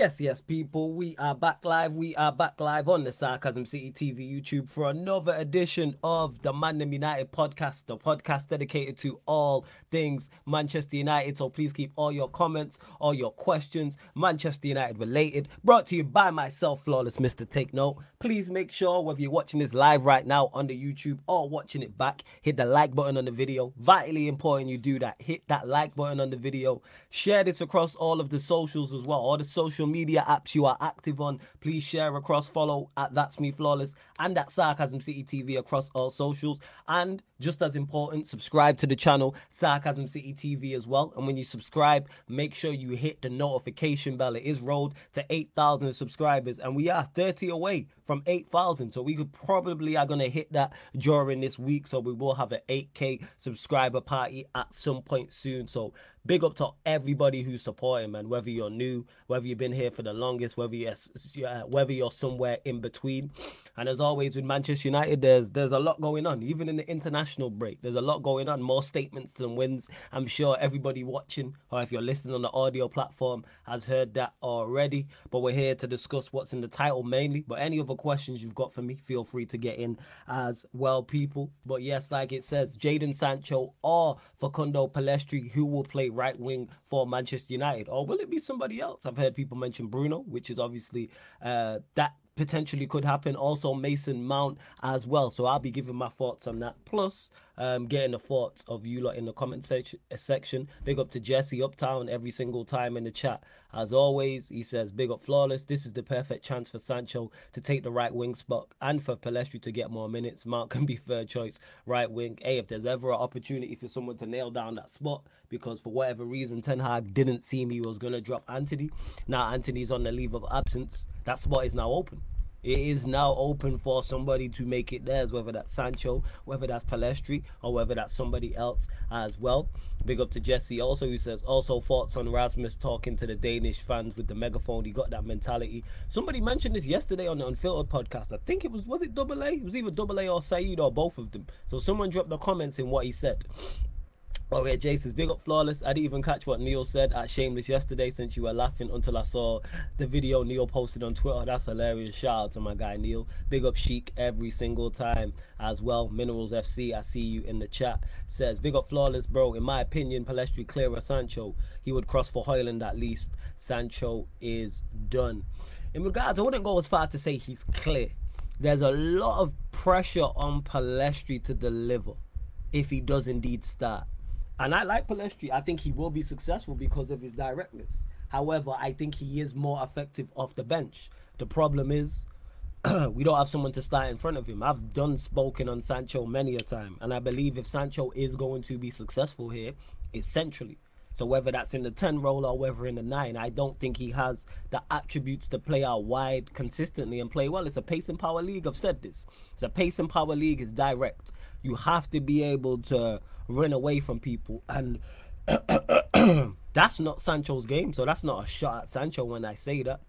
Yes, yes, people, we are back live. We are back live on the Sarcasm City TV YouTube for another edition of the Mandem United podcast, the podcast dedicated to all things Manchester United. So please keep all your comments, all your questions, Manchester United related, brought to you by myself, Flawless Mr. Take Note. Please make sure whether you're watching this live right now on the YouTube or watching it back, hit the like button on the video. Vitally important you do that. Hit that like button on the video. Share this across all of the socials as well, all the social media apps you are active on. Please share across, follow at That's Me Flawless and at Sarcasm City TV across all socials. And just as important, subscribe to the channel Sarcasm City TV as well. And when you subscribe, make sure you hit the notification bell. It is rolled to 8,000 subscribers, and we are 30 away from 8,000. So we could probably are going to hit that during this week. So we will have an 8K subscriber party at some point soon. So big up to everybody who's supporting, man. Whether you're new, whether you've been here for the longest, whether you're whether you're somewhere in between. And as always with Manchester United, there's there's a lot going on. Even in the international break, there's a lot going on. More statements than wins. I'm sure everybody watching, or if you're listening on the audio platform, has heard that already. But we're here to discuss what's in the title mainly. But any other questions you've got for me, feel free to get in as well, people. But yes, like it says, Jadon Sancho or Facundo Pellistri, who will play right wing for Manchester United, or will it be somebody else? I've heard people mention Bruno, which is obviously uh, that potentially could happen. Also, Mason Mount as well. So I'll be giving my thoughts on that. Plus, um, getting the thoughts of you lot in the comment section. Big up to Jesse Uptown every single time in the chat. As always, he says, Big up Flawless. This is the perfect chance for Sancho to take the right wing spot and for Pellistri to get more minutes. Mount can be third choice right wing. Hey, if there's ever an opportunity for someone to nail down that spot, because for whatever reason, Ten Hag didn't seem he was going to drop Antony. Now Antony's on the leave of absence. That spot is now open. It is now open for somebody to make it theirs, whether that's Sancho, whether that's Pellistri, or whether that's somebody else as well. Big up to Jesse also, who says, also thoughts on Rasmus talking to the Danish fans with the megaphone. He got that mentality. Somebody mentioned this yesterday on the Unfiltered podcast. I think it was, was it double A? It was either double A or Saeed or both of them. So someone dropped the comments in what he said. Oh yeah, Jason's big up flawless. I didn't even catch what Neil said at Shameless yesterday since you were laughing until I saw the video Neil posted on Twitter. That's hilarious. Shout out to my guy Neil. Big up Chic every single time as well. Minerals FC, I see you in the chat. Says big up flawless, bro. In my opinion, Pellistri clearer Sancho. He would cross for Højlund at least. Sancho is done. In regards, I wouldn't go as far to say he's clear. There's a lot of pressure on Pellistri to deliver if he does indeed start. And I like Pellistri. I think he will be successful because of his directness. However, I think he is more effective off the bench. The problem is we don't have someone to start in front of him. I've done spoken on Sancho many a time, and I believe if Sancho is going to be successful here, it's centrally. So whether that's in the 10 role or whether in the 9, I don't think he has the attributes to play out wide consistently and play well. It's a pace and power league. I've said this. It's a pace and power league. It's direct. You have to be able to run away from people and that's not Sancho's game. So that's not a shot at Sancho when I say that.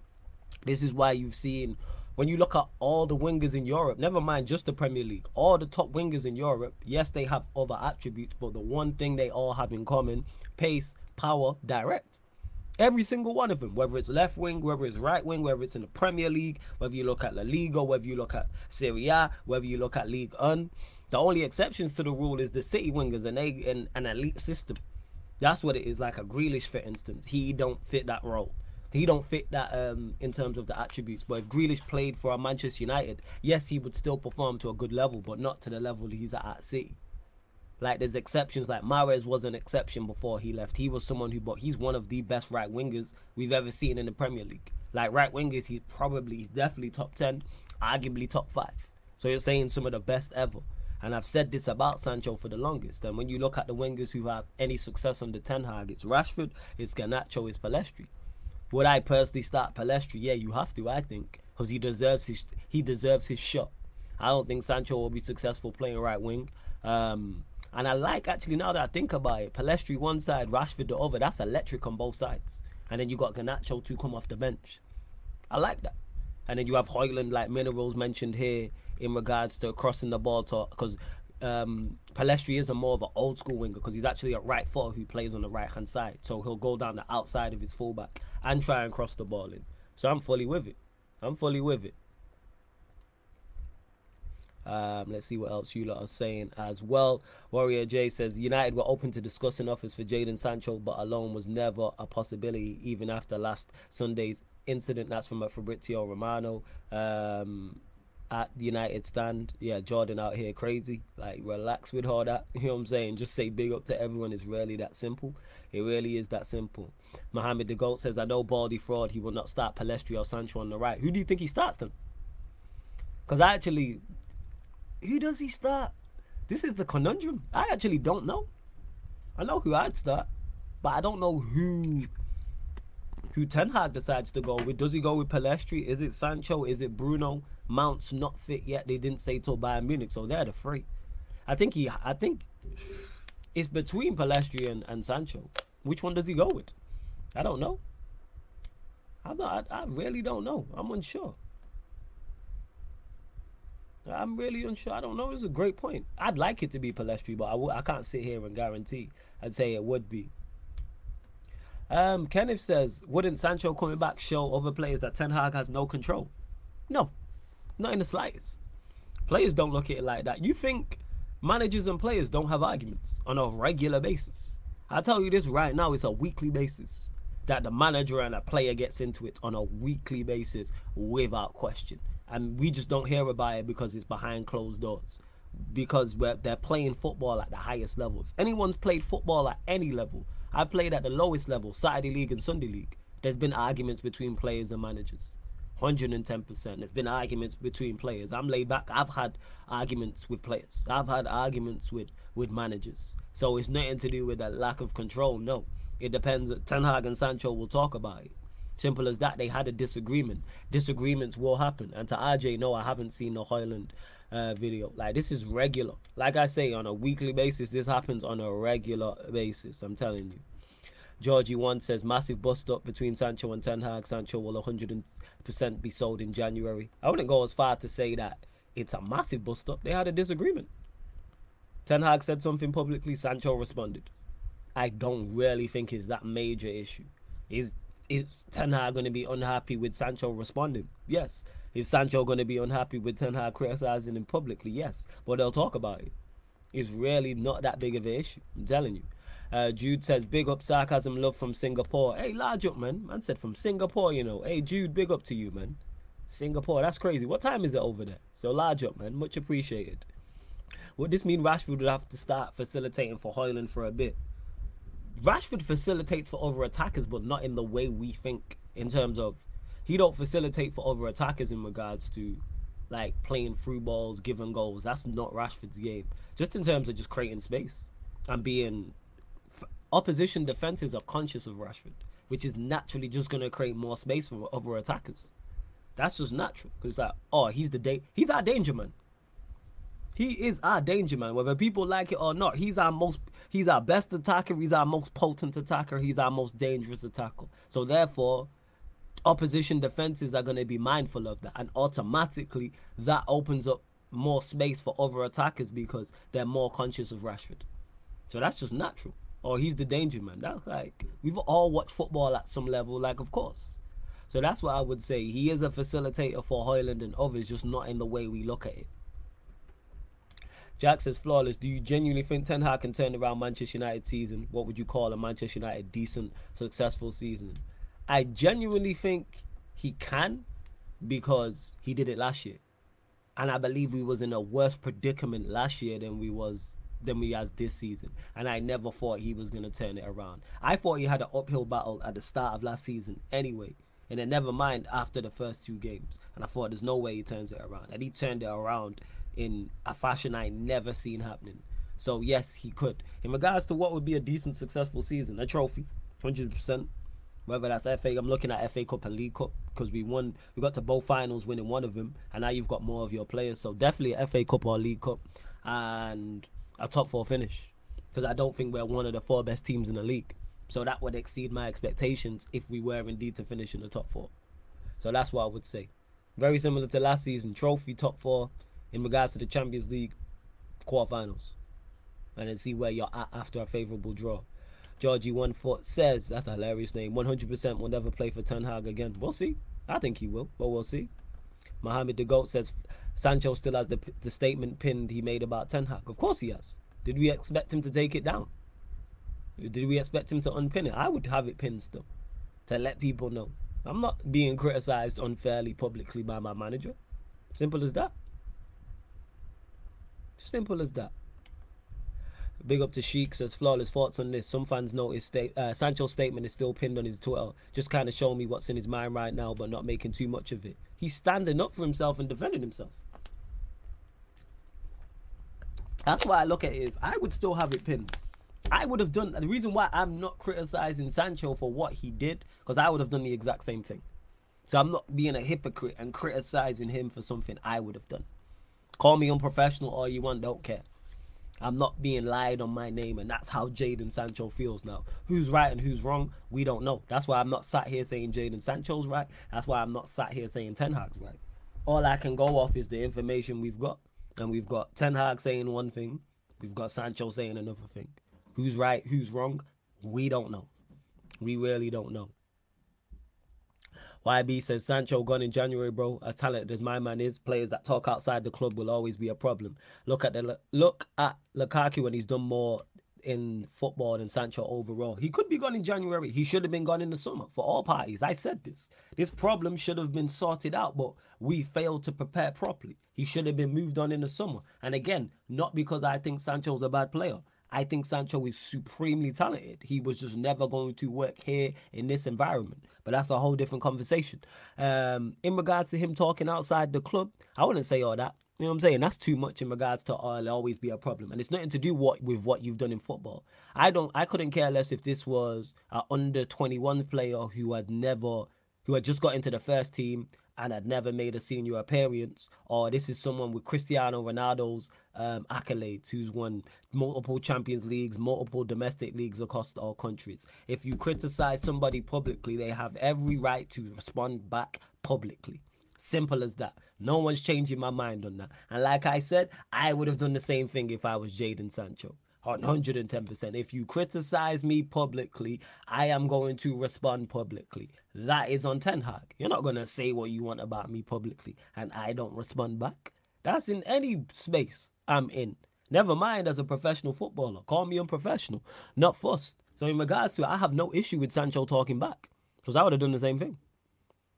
This is why you've seen when you look at all the wingers in Europe, never mind just the Premier League, all the top wingers in Europe, yes, they have other attributes, but the one thing they all have in common pace, power, direct. Every single one of them, whether it's left wing, whether it's right wing, whether it's in the Premier League, whether you look at La Liga, whether you look at Serie A, whether you look at League One. The only exceptions to the rule is the City wingers and they in an elite system. That's what it is. Like a Grealish, for instance, he don't fit that role. He don't fit that um, in terms of the attributes. But if Grealish played for Manchester United, yes, he would still perform to a good level, but not to the level he's at at City. Like there's exceptions. Like Mahrez was an exception before he left. He was someone who, but he's one of the best right wingers we've ever seen in the Premier League. Like right wingers, he's probably he's definitely top ten, arguably top five. So you're saying some of the best ever. And I've said this about Sancho for the longest. And when you look at the wingers who have any success under Ten Hag, it's Rashford, it's Garnacho, it's Pellistri. Would I personally start Pellistri? Yeah, you have to, I think, because he deserves his he deserves his shot. I don't think Sancho will be successful playing right wing. Um, and I like actually now that I think about it, Pellistri one side, Rashford the other. That's electric on both sides. And then you got Garnacho to come off the bench. I like that. And then you have Højlund, like Minerals mentioned here, in regards to crossing the ball to because um, Pellistri is a more of an old school winger because he's actually a right footer who plays on the right hand side. So he'll go down the outside of his fullback and try and cross the ball in. So I'm fully with it. I'm fully with it. Um, let's see what else you lot are saying as well. Warrior J says United were open to discussing offers for Jadon Sancho, but alone was never a possibility, even after last Sunday's incident. That's from Fabrizio Romano. Um, at the United stand. Yeah, Jordan out here crazy. Like, relax with all that. You know what I'm saying? Just say big up to everyone. It's really that simple. It really is that simple. Mohamed the Goat says, I know Baldy fraud. He will not start Pellistri or Sancho on the right. Who do you think he starts them? Because actually, who does he start? This is the conundrum. I actually don't know. I know who I'd start, but I don't know who who Ten Hag decides to go with. Does he go with Pellistri? Is it Sancho? Is it Bruno? Mount's not fit yet. They didn't say till Bayern Munich, so they're the three. I think he. I think it's between Pellistri and, and Sancho. Which one does he go with? I don't know. I'm not. I, I really don't know. I'm unsure. I'm really unsure. I don't know. It's a great point. I'd like it to be Pellistri, but I w- I can't sit here and guarantee. I'd say it would be. Um, Kenneth says, wouldn't Sancho coming back show other players that Ten Hag has no control? No, not in the slightest. Players don't look at it like that. You think managers and players don't have arguments on a regular basis? I tell you this right now, it's a weekly basis that the manager and a player gets into it on a weekly basis without question. And we just don't hear about it because it's behind closed doors. Because they're playing football at the highest levels. Anyone's played football at any level. I've played at the lowest level, Saturday League and Sunday League. There's been arguments between players and managers. 110%. There's been arguments between players. I'm laid back. I've had arguments with players. I've had arguments with, with managers. So it's nothing to do with a lack of control. No. It depends. Ten Hag and Sancho will talk about it. Simple as that. They had a disagreement. Disagreements will happen. And to RJ, no, I haven't seen the Højlund uh, video. Like this is regular. Like I say, on a weekly basis, this happens on a regular basis. I'm telling you. Georgie One says massive bust up between Sancho and Ten Hag. Sancho will 100% be sold in January. I wouldn't go as far to say that it's a massive bust up. They had a disagreement. Ten Hag said something publicly. Sancho responded. I don't really think it's that major issue. Is is Ten Hag going to be unhappy with Sancho responding? Yes. Is Sancho going to be unhappy with Ten Hag criticizing him publicly? Yes. But they'll talk about it. It's really not that big of an issue. I'm telling you. Uh, Jude says, big up sarcasm love from Singapore. Hey, large up, man. Man said from Singapore, you know. Hey, Jude, big up to you, man. Singapore, that's crazy. What time is it over there? So large up, man. Much appreciated. Would this mean Rashford would have to start facilitating for Højlund for a bit? Rashford facilitates for other attackers, but not in the way we think. In terms of, he don't facilitate for other attackers in regards to, like playing through balls, giving goals. That's not Rashford's game. Just in terms of just creating space and being opposition defenses are conscious of Rashford, which is naturally just going to create more space for other attackers. That's just natural because like, oh, he's the da- he's our danger man. He is our danger man, whether people like it or not. He's our most, he's our best attacker. He's our most potent attacker. He's our most dangerous attacker. So therefore, opposition defenses are going to be mindful of that, and automatically that opens up more space for other attackers because they're more conscious of Rashford. So that's just natural or he's the danger man. That's like we've all watched football at some level, like of course. So that's what I would say. He is a facilitator for Højlund and others, just not in the way we look at it. Jack says flawless. Do you genuinely think Ten Hag can turn around Manchester United season? What would you call a Manchester United decent, successful season? I genuinely think he can because he did it last year. And I believe we was in a worse predicament last year than we was than we has this season. And I never thought he was going to turn it around. I thought he had an uphill battle at the start of last season anyway. And then never mind after the first two games. And I thought there's no way he turns it around. And he turned it around in a fashion I never seen happening. So yes, he could. In regards to what would be a decent, successful season, a trophy, hundred percent. Whether that's FA, I'm looking at FA Cup and League Cup because we won. We got to both finals, winning one of them, and now you've got more of your players. So definitely FA Cup or League Cup, and a top four finish because I don't think we're one of the four best teams in the league. So that would exceed my expectations if we were indeed to finish in the top four. So that's what I would say. Very similar to last season, trophy top four in regards to the Champions League quarterfinals, and then see where you're at after a favourable draw. Georgie One Foot says that's a hilarious name. 100% will never play for Ten Hag again. We'll see. I think he will, but we'll see. Mohamed the Goat says Sancho still has the, the statement pinned he made about Ten Hag. Of course he has. Did we expect him to take it down? Did we expect him to unpin it? I would have it pinned still to let people know. I'm not being criticized unfairly publicly by my manager. Simple as that. Simple as that. Big up to Sheik says flawless thoughts on this. Some fans notice state, uh, Sancho's statement is still pinned on his Twitter. Just kind of showing me what's in his mind right now, but not making too much of it. He's standing up for himself and defending himself. That's why I look at it is I would still have it pinned. I would have done the reason why I'm not criticizing Sancho for what he did because I would have done the exact same thing. So I'm not being a hypocrite and criticizing him for something I would have done. Call me unprofessional all you want, don't care. I'm not being lied on my name, and that's how Jadon Sancho feels now. Who's right and who's wrong, we don't know. That's why I'm not sat here saying Jadon Sancho's right. That's why I'm not sat here saying Ten Hag's right. All I can go off is the information we've got, and we've got Ten Hag saying one thing, we've got Sancho saying another thing. Who's right, who's wrong, we don't know. We really don't know. YB says Sancho gone in January, bro. As talented as my man is, players that talk outside the club will always be a problem. Look at the look at Lukaku when he's done more in football than Sancho overall. He could be gone in January. He should have been gone in the summer for all parties. I said this. This problem should have been sorted out, but we failed to prepare properly. He should have been moved on in the summer. And again, not because I think Sancho's a bad player. I think Sancho is supremely talented. He was just never going to work here in this environment. But that's a whole different conversation. Um, in regards to him talking outside the club, I wouldn't say all that. You know what I'm saying? That's too much in regards to oh, it'll always be a problem. And it's nothing to do what with what you've done in football. I don't I couldn't care less if this was an under 21 player who had never who had just got into the first team and had never made a senior appearance, or this is someone with Cristiano Ronaldo's um, accolades who's won multiple Champions Leagues, multiple domestic leagues across all countries. If you criticize somebody publicly, they have every right to respond back publicly. Simple as that. No one's changing my mind on that. And like I said, I would have done the same thing if I was Jadon Sancho. 110%. If you criticize me publicly, I am going to respond publicly. That is on Ten Hag. You're not going to say what you want about me publicly and I don't respond back. That's in any space I'm in. Never mind as a professional footballer. Call me unprofessional, not fussed. So, in regards to it, I have no issue with Sancho talking back because I would have done the same thing.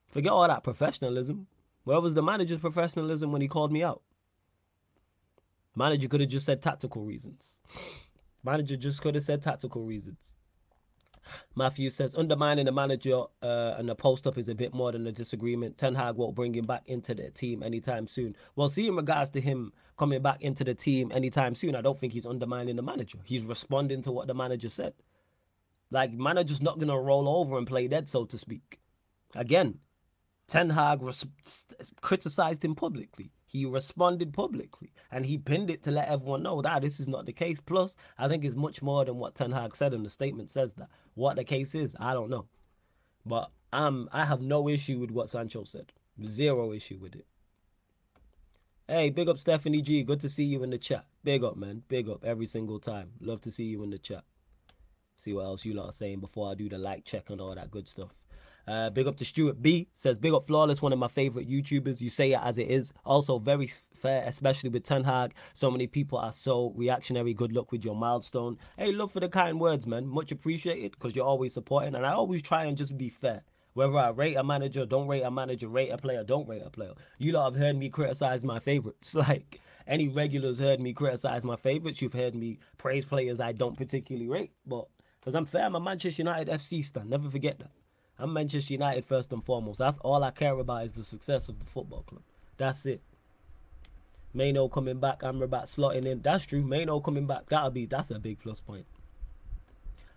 Forget all that professionalism. Where was the manager's professionalism when he called me out? Manager could have just said tactical reasons. Manager just could have said tactical reasons. Matthew says undermining the manager uh, and the post up is a bit more than a disagreement. Ten Hag won't bring him back into the team anytime soon. Well, see, in regards to him coming back into the team anytime soon, I don't think he's undermining the manager. He's responding to what the manager said. Like manager's not gonna roll over and play dead, so to speak. Again, Ten Hag res- criticized him publicly. He responded publicly and he pinned it to let everyone know that this is not the case. Plus, I think it's much more than what Ten Hag said, and the statement says that. What the case is, I don't know. But I'm, I have no issue with what Sancho said. Zero issue with it. Hey, big up Stephanie G. Good to see you in the chat. Big up, man. Big up every single time. Love to see you in the chat. See what else you lot are saying before I do the like check and all that good stuff. Uh, big up to Stuart B. Says, big up Flawless, one of my favorite YouTubers. You say it as it is. Also, very fair, especially with Ten Hag. So many people are so reactionary. Good luck with your milestone. Hey, love for the kind words, man. Much appreciated because you're always supporting. And I always try and just be fair. Whether I rate a manager, don't rate a manager, rate a player, don't rate a player. You lot have heard me criticize my favorites. Like, any regulars heard me criticize my favorites. You've heard me praise players I don't particularly rate. But because I'm fair, I'm a Manchester United FC stan. Never forget that. I'm Manchester United first and foremost. That's all I care about is the success of the football club. That's it. Mainoo coming back, Amrabat slotting in. That's true. Mainoo coming back, that'll be that's a big plus point.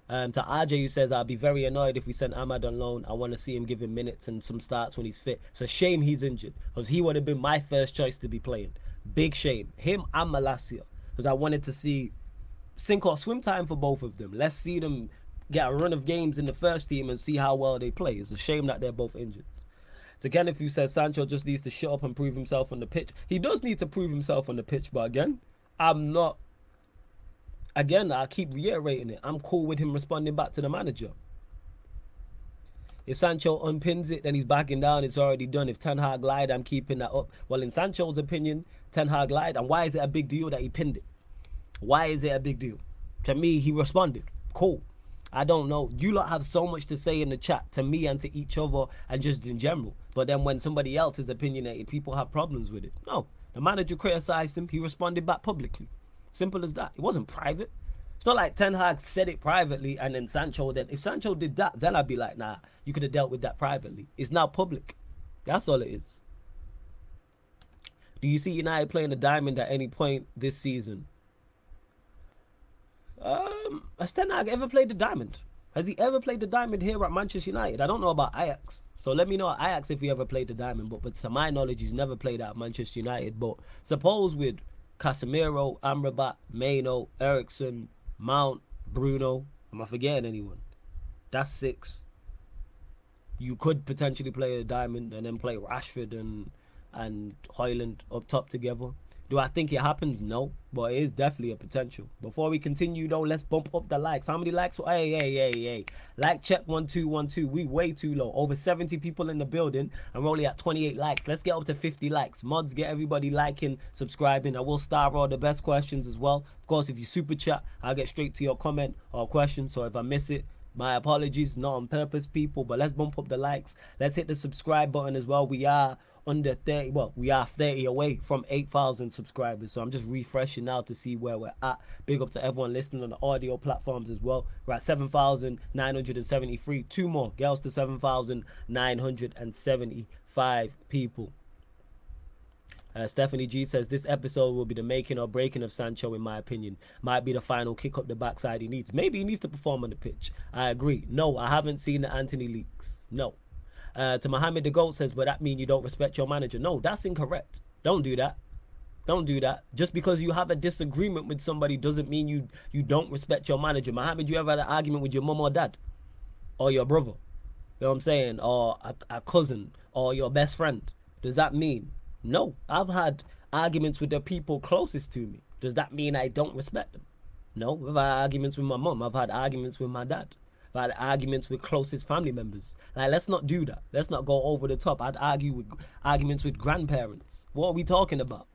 Um, to RJ who says I'd be very annoyed if we send Amad on loan. I want to see him him minutes and some starts when he's fit. It's a shame he's injured because he would have been my first choice to be playing. Big shame. Him and Malacia because I wanted to see sink or swim time for both of them. Let's see them get a run of games in the first team and see how well they play. It's a shame that they're both injured. To Kenneth, who says Sancho just needs to shut up and prove himself on the pitch. He does need to prove himself on the pitch, but again, I'm not. Again, I keep reiterating it. I'm cool with him responding back to the manager. If Sancho unpins it, then he's backing down. It's already done. If Ten Hag lied, I'm keeping that up. Well, in Sancho's opinion, Ten Hag lied. And why is it a big deal that he pinned it? Why is it a big deal? To me, he responded. Cool. I don't know. You lot have so much to say in the chat to me and to each other and just in general. But then when somebody else is opinionated, people have problems with it. No. The manager criticized him. He responded back publicly. Simple as that. It wasn't private. It's not like Ten Hag said it privately and then Sancho then. If Sancho did that, then I'd be like, nah, you could have dealt with that privately. It's now public. That's all it is. Do you see United playing the diamond at any point this season? Has Ten Hag ever played the diamond? Has he ever played the diamond here at Manchester United? I don't know about Ajax. So let me know at Ajax if he ever played the diamond. But, but to my knowledge, he's never played at Manchester United. But suppose with Casemiro, Amrabat, Mainoo, Eriksen, Mount, Bruno. Am I forgetting anyone? That's six. You could potentially play a diamond and then play Rashford and and Højlund up top together. Do I think it happens? No, but it is definitely a potential. Before we continue though, let's bump up the likes. How many likes? Hey, hey, hey, hey. Like check one two one two. We way too low. Over 70 people in the building and we're only at 28 likes. Let's get up to 50 likes. Mods, get everybody liking, subscribing. I will star all the best questions as well. Of course, if you super chat, I'll get straight to your comment or question. So if I miss it, my apologies, not on purpose, people. But let's bump up the likes. Let's hit the subscribe button as well. We are under 30 well we are 30 away from 8000 subscribers so i'm just refreshing now to see where we're at big up to everyone listening on the audio platforms as well we're at 7973 two more girls to 7975 people uh, Stephanie G says this episode will be the making or breaking of Sancho, in my opinion. Might be the final kick up the backside he needs. Maybe he needs to perform on the pitch. I agree. No, I haven't seen the Antony leaks. No. Uh, to Mohammed the Goat says, but that mean you don't respect your manager. No, that's incorrect. Don't do that. Don't do that. Just because you have a disagreement with somebody doesn't mean you you don't respect your manager. Mohammed, you ever had an argument with your mom or dad? Or your brother? You know what I'm saying? Or a, a cousin? Or your best friend? Does that mean? No. I've had arguments with the people closest to me. Does that mean I don't respect them? No. I've had arguments with my mom. I've had arguments with my dad. I've arguments with closest family members. Like, let's not do that. Let's not go over the top. I'd argue with arguments with grandparents. What are we talking about?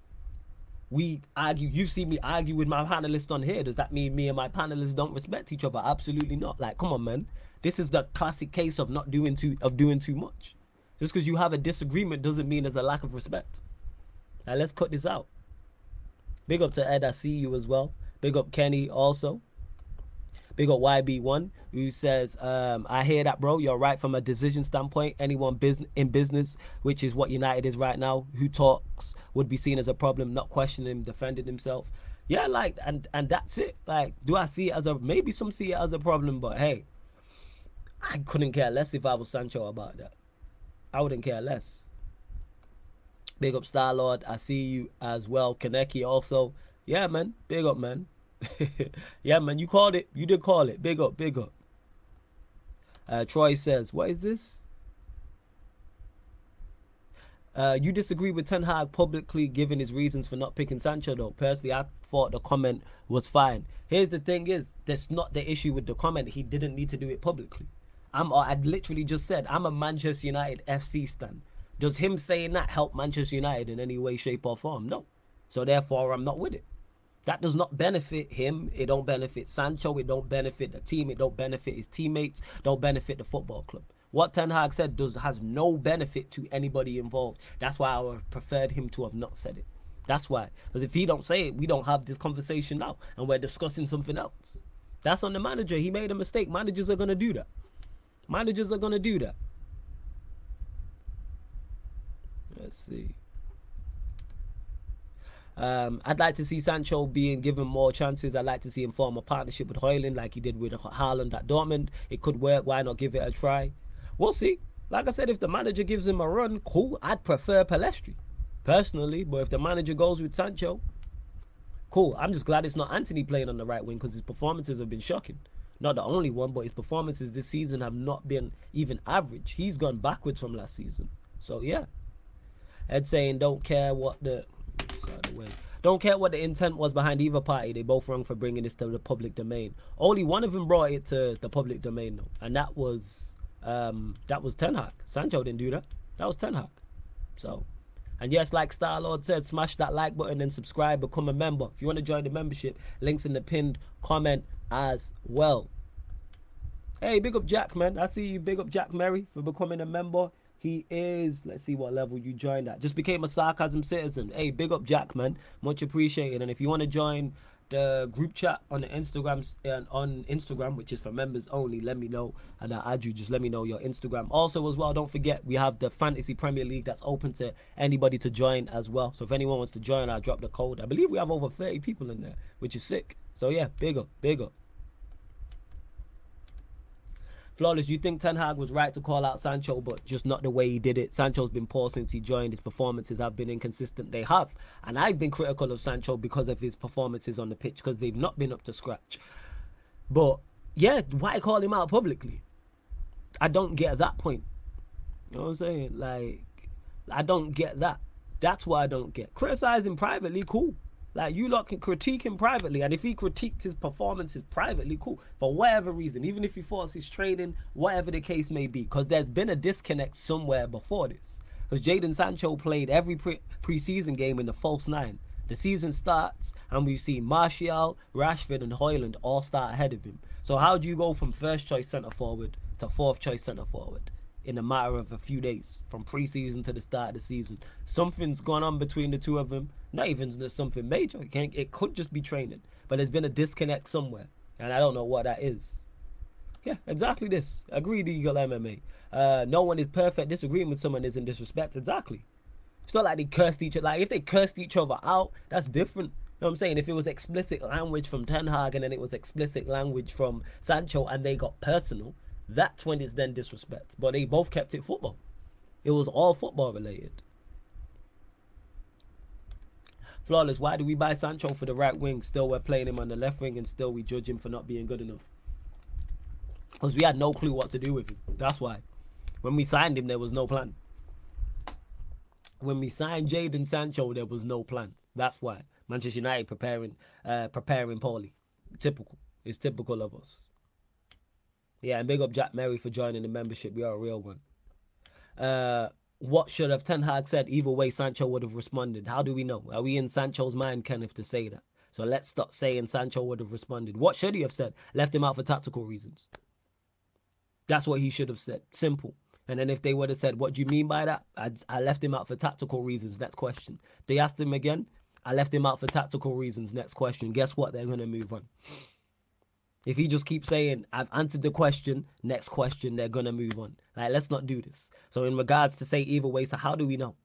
We argue. You've seen me argue with my panelists on here. Does that mean me and my panelists don't respect each other? Absolutely not. Like, come on, man. This is the classic case of not doing too of doing too much. Just because you have a disagreement doesn't mean there's a lack of respect. Now let's cut this out. Big up to Ed, I see you as well. Big up Kenny also. Big up YB1 who says, um, I hear that, bro. You're right from a decision standpoint. Anyone business in business, which is what United is right now, who talks would be seen as a problem, not questioning him, defending himself. Yeah, like, and and that's it. Like, do I see it as a maybe some see it as a problem, but hey, I couldn't care less if I was Sancho about that. I wouldn't care less. Big up Star Lord. I see you as well. Kaneki also. Yeah, man. Big up, man. yeah, man, you called it. You did call it. Big up, big up. Uh, Troy says, "What is this?" Uh, you disagree with Ten Hag publicly giving his reasons for not picking Sancho, though. Personally, I thought the comment was fine. Here's the thing: is that's not the issue with the comment. He didn't need to do it publicly. I'm. I literally just said I'm a Manchester United FC stan. Does him saying that help Manchester United in any way, shape, or form? No. So therefore, I'm not with it. That does not benefit him. It don't benefit Sancho. It don't benefit the team. It don't benefit his teammates. Don't benefit the football club. What Ten Hag said does has no benefit to anybody involved. That's why I would preferred him to have not said it. That's why. Because if he don't say it, we don't have this conversation now, and we're discussing something else. That's on the manager. He made a mistake. Managers are gonna do that. Managers are gonna do that. Let's see. Um, I'd like to see Sancho being given more chances. I'd like to see him form a partnership with Højlund like he did with Haaland at Dortmund. It could work. Why not give it a try? We'll see. Like I said, if the manager gives him a run, cool. I'd prefer Pellistri, personally. But if the manager goes with Sancho, cool. I'm just glad it's not Antony playing on the right wing because his performances have been shocking. Not the only one, but his performances this season have not been even average. He's gone backwards from last season. So yeah. Ed saying don't care what the Don't care what the intent was behind either party. They both wrong for bringing this to the public domain. Only one of them brought it to the public domain, though, and that was um, that was Ten Hag. Sancho didn't do that. That was Ten Hag. So, and yes, like Star Lord said, smash that like button and subscribe, become a member. If you want to join the membership, links in the pinned comment as well. Hey, big up Jack, man. I see you. Big up Jack Merry for becoming a member. He is, let's see what level you joined at. Just became a sarcasm citizen. Hey, big up Jack, man. Much appreciated. And if you want to join the group chat on the Instagram and on Instagram, which is for members only, let me know and I'll add you. Just let me know your Instagram. Also, as well, don't forget we have the Fantasy Premier League that's open to anybody to join as well. So if anyone wants to join, I'll drop the code. I believe we have over 30 people in there, which is sick. So yeah, big up, big up. Flawless, you think Ten Hag was right to call out Sancho, but just not the way he did it? Sancho's been poor since he joined. His performances have been inconsistent. They have. And I've been critical of Sancho because of his performances on the pitch, because they've not been up to scratch. But yeah, why call him out publicly? I don't get that point. You know what I'm saying? Like, I don't get that. That's what I don't get. Criticizing privately, cool. Like you lot can critique him privately, and if he critiqued his performances privately, cool. For whatever reason, even if he thought his training, whatever the case may be, because there's been a disconnect somewhere before this. Because Jadon Sancho played every pre- preseason game in the false nine. The season starts, and we see Martial, Rashford, and Højlund all start ahead of him. So how do you go from first choice centre forward to fourth choice centre forward? In a matter of a few days from preseason to the start of the season. Something's gone on between the two of them. Not even something major. It, can't, it could just be training, but there's been a disconnect somewhere, and I don't know what that is. Yeah, exactly this. Agreed, Eagle MMA. Uh, no one is perfect. Disagreeing with someone isn't disrespect. Exactly. It's not like they cursed each other. Like if they cursed each other out, that's different. You know what I'm saying? If it was explicit language from Ten Hag and then it was explicit language from Sancho and they got personal, that's when it's then disrespect. But they both kept it football. It was all football related. Flawless, why do we buy Sancho for the right wing? Still, we're playing him on the left wing and still we judge him for not being good enough. Because we had no clue what to do with him. That's why. When we signed him, there was no plan. When we signed Jadon Sancho, there was no plan. That's why. Manchester United preparing uh, preparing poorly. Typical. It's typical of us. Yeah, and big up Jack Mary for joining the membership. We are a real one. Uh, what should have Ten Hag said? Either way, Sancho would have responded. How do we know? Are we in Sancho's mind, Kenneth, to say that? So let's stop saying Sancho would have responded. What should he have said? Left him out for tactical reasons. That's what he should have said. Simple. And then if they would have said, What do you mean by that? I, I left him out for tactical reasons. Next question. They asked him again. I left him out for tactical reasons. Next question. Guess what? They're going to move on. If he just keeps saying, I've answered the question, next question, they're going to move on. Like, let's not do this. So, in regards to say either way, so how do we know?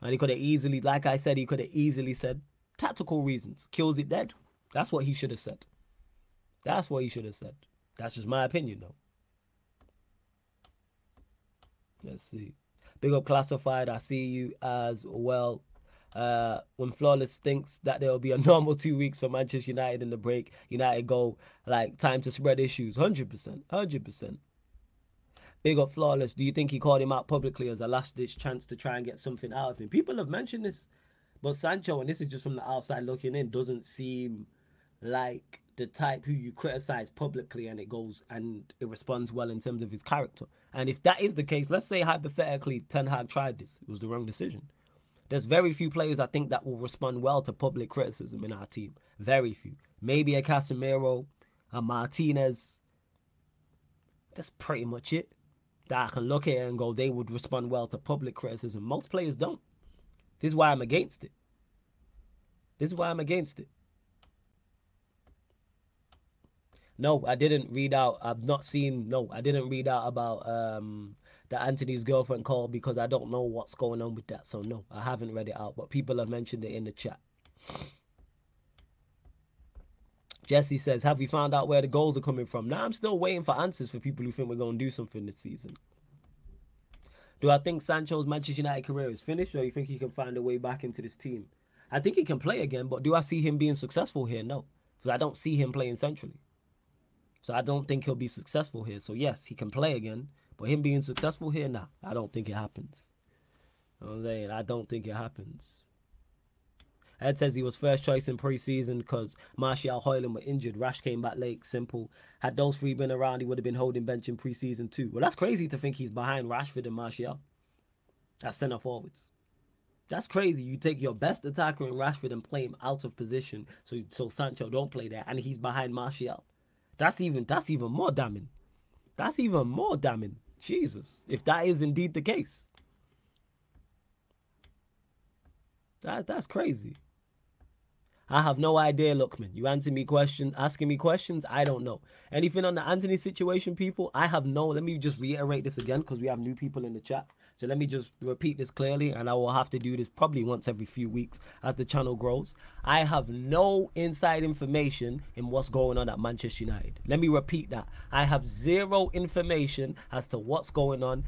And he could have easily, like I said, he could have easily said, tactical reasons, kills it dead. That's what he should have said. That's what he should have said. That's just my opinion, though. Let's see. Big up classified. I see you as well. Uh, when Flawless thinks that there will be a normal two weeks for Manchester United in the break, United go like time to spread issues. 100%. 100%. Big up Flawless. Do you think he called him out publicly as a last ditch chance to try and get something out of him? People have mentioned this. But Sancho, and this is just from the outside looking in, doesn't seem like the type who you criticize publicly and it goes and it responds well in terms of his character. And if that is the case, let's say hypothetically Ten Hag tried this, it was the wrong decision. There's very few players I think that will respond well to public criticism in our team. Very few. Maybe a Casemiro, a Martinez. That's pretty much it. That I can look at and go, they would respond well to public criticism. Most players don't. This is why I'm against it. This is why I'm against it. No, I didn't read out. I've not seen. No, I didn't read out about um, that Antony's girlfriend called because I don't know what's going on with that. So no, I haven't read it out, but people have mentioned it in the chat. Jesse says, "Have we found out where the goals are coming from?" Now I'm still waiting for answers for people who think we're going to do something this season. Do I think Sancho's Manchester United career is finished, or you think he can find a way back into this team? I think he can play again, but do I see him being successful here? No, because I don't see him playing centrally. So I don't think he'll be successful here. So yes, he can play again, but him being successful here, nah, I don't think it happens. You know what I'm saying? I don't think it happens. Ed says he was first choice in preseason because Martial Højlund were injured. Rash came back late. Simple. Had those three been around, he would have been holding bench in preseason too. Well, that's crazy to think he's behind Rashford and Martial. That's centre forwards. That's crazy. You take your best attacker in Rashford and play him out of position, so so Sancho don't play there, and he's behind Martial. That's even that's even more damning. That's even more damning. Jesus, if that is indeed the case, that that's crazy. I have no idea, Lookman. You answer me question, asking me questions. I don't know anything on the Antony situation, people. I have no. Let me just reiterate this again because we have new people in the chat. So let me just repeat this clearly, and I will have to do this probably once every few weeks as the channel grows. I have no inside information in what's going on at Manchester United. Let me repeat that. I have zero information as to what's going on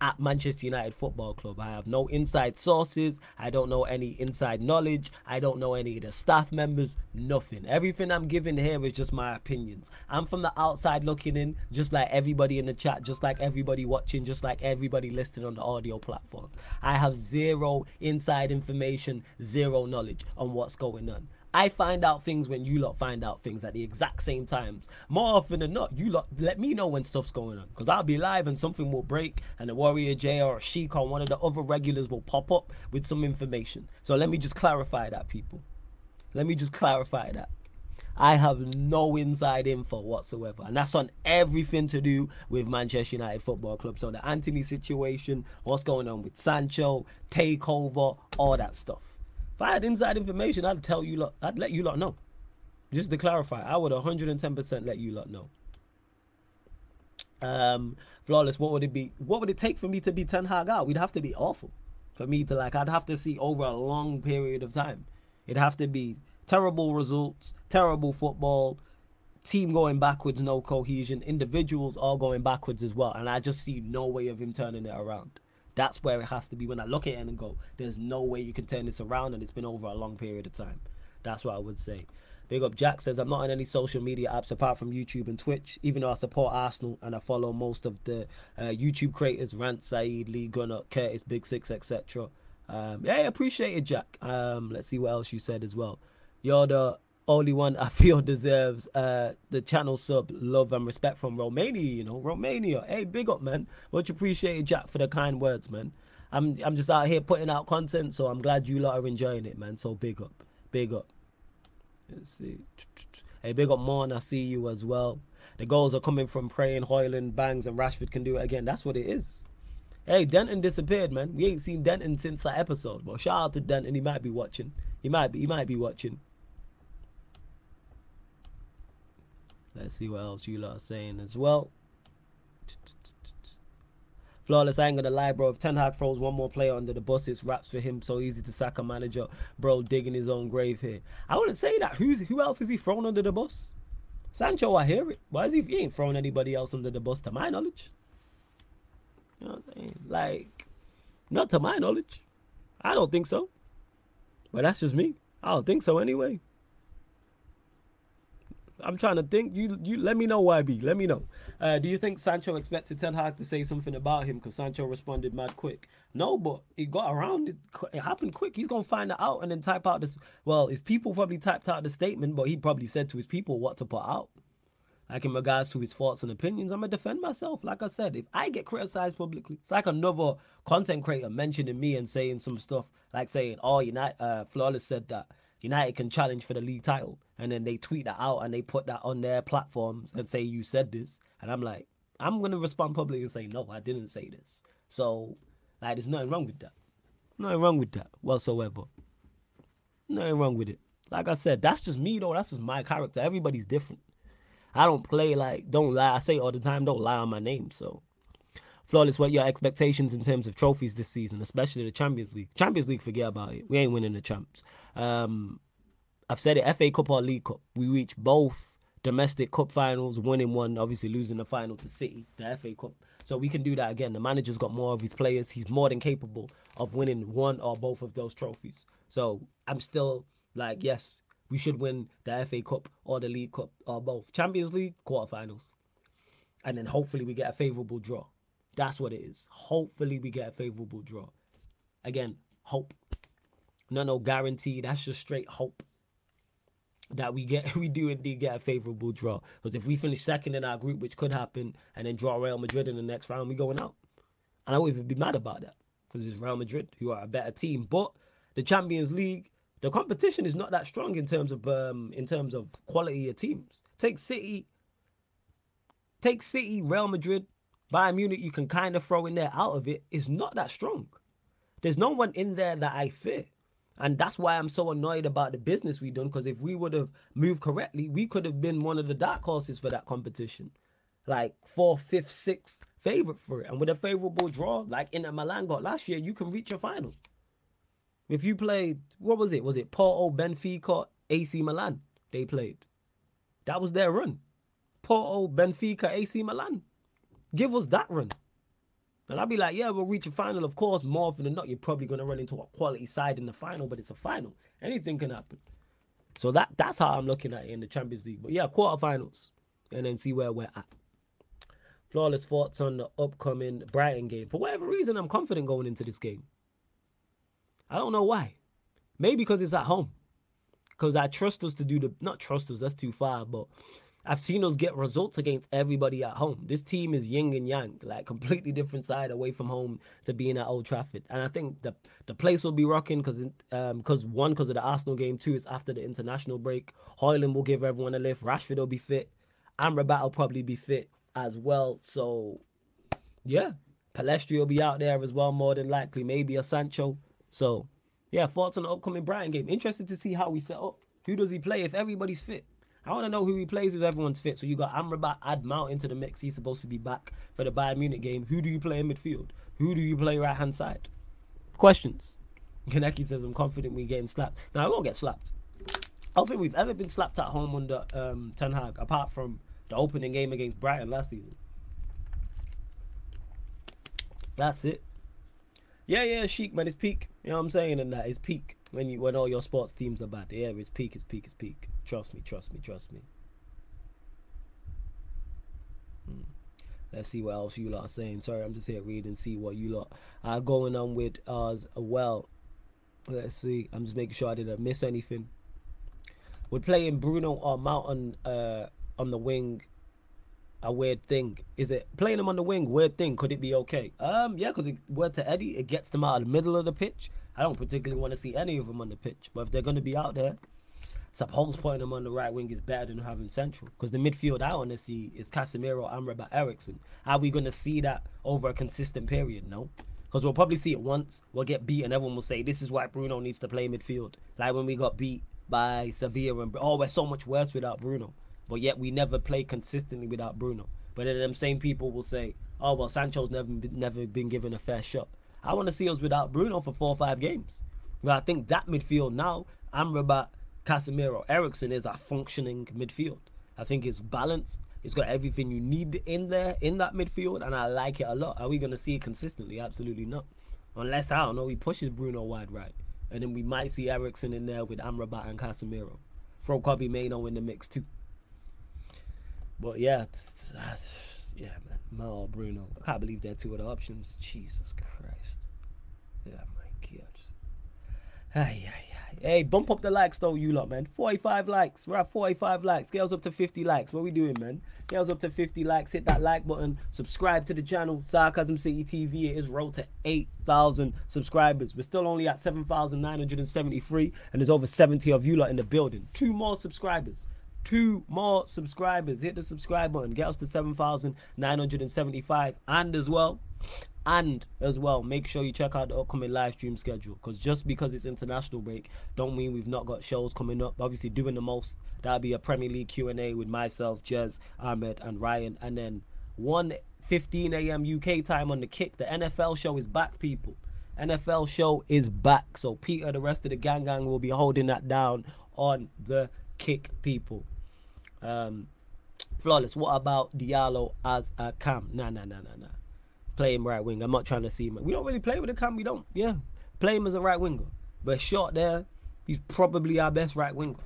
at Manchester United Football Club. I have no inside sources. I don't know any inside knowledge. I don't know any of the staff members. Nothing. Everything I'm giving here is just my opinions. I'm from the outside looking in, just like everybody in the chat, just like everybody watching, just like everybody listening on the audio platforms. I have zero inside information, zero knowledge on what's going on. I find out things when you lot find out things at the exact same times. More often than not, you lot let me know when stuff's going on. Because I'll be live and something will break and a Warrior J or a Sheik or one of the other regulars will pop up with some information. So let me just clarify that, people. Let me just clarify that. I have no inside info whatsoever. And that's on everything to do with Manchester United Football Club. So the Antony situation, what's going on with Sancho, takeover, all that stuff. If I had inside information, I'd tell you lot, I'd let you lot know. Just to clarify, I would 110% let you lot know. Um, flawless. What would it be? What would it take for me to be Ten Hag out? We'd have to be awful for me to like. I'd have to see over a long period of time. It'd have to be terrible results, terrible football, team going backwards, no cohesion, individuals all going backwards as well, and I just see no way of him turning it around. That's where it has to be. When I look at it and go, there's no way you can turn this around, and it's been over a long period of time. That's what I would say. Big up Jack says, I'm not on any social media apps apart from YouTube and Twitch, even though I support Arsenal and I follow most of the uh, YouTube creators, Rant, Saeed, Lee Gunner, Curtis, Big Six, etc. Um, yeah, appreciate it, Jack. Um, let's see what else you said as well. The only one I feel deserves uh, the channel sub, love and respect from Romania. You know, Romania. Hey, big up, man. Much appreciated, Jack, for the kind words, man. I'm I'm just out here putting out content, so I'm glad you lot are enjoying it, man. So big up, big up. Let's see. Hey, big up, Mon. I see you as well. The goals are coming from praying, Højlund, Bangs, and Rashford can do it again. That's what it is. Hey, Denton disappeared, man. We ain't seen Denton since that episode. Well, shout out to Denton. He might be watching. He might be. He might be watching. Let's see what else you lot are saying as well. Flawless, I ain't gonna lie, bro. If Ten Hag throws one more player under the bus, it's raps for him. So easy to sack a manager, bro. Digging his own grave here. I wouldn't say that. Who's who else is he thrown under the bus? Sancho, I hear it. Why is he? He ain't thrown anybody else under the bus, to my knowledge. You know what I'm? Like, not to my knowledge. I don't think so. But that's just me. I don't think so anyway. I'm trying to think. You you let me know, why, YB. Let me know. Uh, do you think Sancho expected Ten Hag to say something about him? Because Sancho responded mad quick. No, but he got around it. It happened quick. He's gonna find it out and then type out this. Well, his people probably typed out the statement, but he probably said to his people what to put out. Like in regards to his thoughts and opinions, I'm gonna defend myself. Like I said, if I get criticized publicly, it's like another content creator mentioning me and saying some stuff like saying, "Oh, United, uh, Flawless said that United can challenge for the league title." and then they tweet that out and they put that on their platforms and say you said this. And i'm like i'm gonna respond publicly and say no i didn't say this. So like there's nothing wrong with that. Nothing wrong with that whatsoever. Nothing wrong with it. Like i said that's just me though. That's just my character. Everybody's different. I don't play like don't lie. I say all the time don't lie on my name so Flawless, what your expectations in terms of trophies this season, especially the Champions League? Champions League, forget about it. We ain't winning the champs. Um, I've said it, FA Cup or League Cup. We reach both domestic cup finals, winning one, obviously losing the final to City, the FA Cup. So we can do that again. The manager's got more of his players. He's more than capable of winning one or both of those trophies. So I'm still like, yes, we should win the FA Cup or the League Cup or both. Champions League, quarterfinals. And then hopefully we get a favourable draw. That's what it is. Hopefully we get a favourable draw. Again, hope. No, no guarantee. That's just straight hope that we get we do indeed get a favorable draw. Because if we finish second in our group, which could happen, and then draw Real Madrid in the next round, we going out. And I won't even be mad about that because it's Real Madrid who are a better team. But the Champions League, the competition is not that strong in terms of um in terms of quality of teams. Take City, take City, Real Madrid, Bayern Munich. You can kind of throw in there out of it. It's not that strong. There's no one in there that I fear. And that's why I'm so annoyed about the business we done. Because if we would have moved correctly, we could have been one of the dark horses for that competition. Like fourth, fifth, sixth favorite for it. And with a favorable draw, like Inter Milan got last year, you can reach a final. If you played, what was it? Was it Porto, Benfica, AC Milan? They played. That was their run. Porto, Benfica, AC Milan. Give us that run. And I'll be like, yeah, we'll reach a final. Of course, more often than not, you're probably going to run into a quality side in the final, but it's a final. Anything can happen. So that that's how I'm looking at it in the Champions League. But yeah, quarterfinals, and then see where we're at. Flawless thoughts on the upcoming Brighton game. For whatever reason, I'm confident going into this game. I don't know why. Maybe because it's at home. Because I trust us to do the not trust us, that's too far, but I've seen us get results against everybody at home. This team is yin and yang, like completely different side away from home to being at Old Trafford. And I think the the place will be rocking because um because one because of the Arsenal game, two it's after the international break. Højlund will give everyone a lift. Rashford will be fit. Amrabat will probably be fit as well. So yeah, Pellistri will be out there as well, more than likely. Maybe a Sancho. So yeah, thoughts on the upcoming Brighton game. Interested to see how we set up. Who does he play if everybody's fit? I want to know who he plays if everyone's fit. So you got Amrabat, add Mount into the mix. He's supposed to be back for the Bayern Munich game. Who do you play in midfield? Who do you play right hand side? Questions. Kaneki says, I'm confident we're getting slapped. Now, I won't get slapped. I don't think we've ever been slapped at home under um, Ten Hag, apart from the opening game against Brighton last season. That's it. Yeah, yeah, Sheik, man, it's peak. You know what I'm saying? And that it's peak when you when all your sports teams are bad. Yeah, it's peak, it's peak, it's peak. Trust me, trust me, trust me. Hmm. Let's see what else you lot are saying. Sorry, I'm just here reading, see what you lot are going on with us. Well, let's see. I'm just making sure I didn't miss anything. We're playing Bruno or Mount on uh on the wing. A weird thing. Is it playing him on the wing? Weird thing. Could it be okay? Um, yeah, because word to Eddie, it gets them out of the middle of the pitch. I don't particularly want to see any of them on the pitch, but if they're going to be out there, suppose putting them on the right wing is better than having central. Because the midfield I want to see is Casemiro, Amrabat, Eriksen. Are we going to see that over a consistent period? No. Because we'll probably see it once. We'll get beat, and everyone will say, this is why Bruno needs to play midfield. Like when we got beat by Sevilla, and oh, we're so much worse without Bruno. But yet we never play consistently without Bruno. But then them same people will say, oh, well, Sancho's never, never been given a fair shot. I want to see us without Bruno for four or five games. But I think that midfield now, Amrabat, Casemiro, Eriksen is a functioning midfield. I think it's balanced. It's got everything you need in there in that midfield, and I like it a lot. Are we gonna see it consistently? Absolutely not. Unless I don't know, he pushes Bruno wide right, and then we might see Eriksen in there with Amrabat and Casemiro. Throw Kobbie Mainoo in the mix too. But yeah, yeah, man, Mal Bruno. I can't believe they're two other options. Jesus Christ. Yeah, my God. Ay, ay. Hey, bump up the likes though, you lot, man. 45 likes. We're at 45 likes. Scales up to 50 likes. What we doing, man? Scales up to 50 likes. Hit that like button. Subscribe to the channel. Sarcasm City TV. It is road to 8,000 subscribers. We're still only at 7,973, and there's over 70 of you lot in the building. Two more subscribers two more subscribers. Hit the subscribe button. Get us to 7,975. And as well, and as well, make sure you check out the upcoming live stream schedule. Because just because it's international break, don't mean we've not got shows coming up. Obviously, doing the most. That'll be a Premier League Q&A with myself, Jez, Ahmed, and Ryan. And then 1 15 a.m. UK time on the kick. The NFL show is back, people. NFL show is back. So Peter, the rest of the gang gang will be holding that down on the kick, people. Um, flawless. What about Diallo as a cam? Nah, nah, nah, nah, nah. Play him right wing. I'm not trying to see him. We don't really play with a cam. We don't. Yeah, play him as a right winger. But short there, he's probably our best right winger.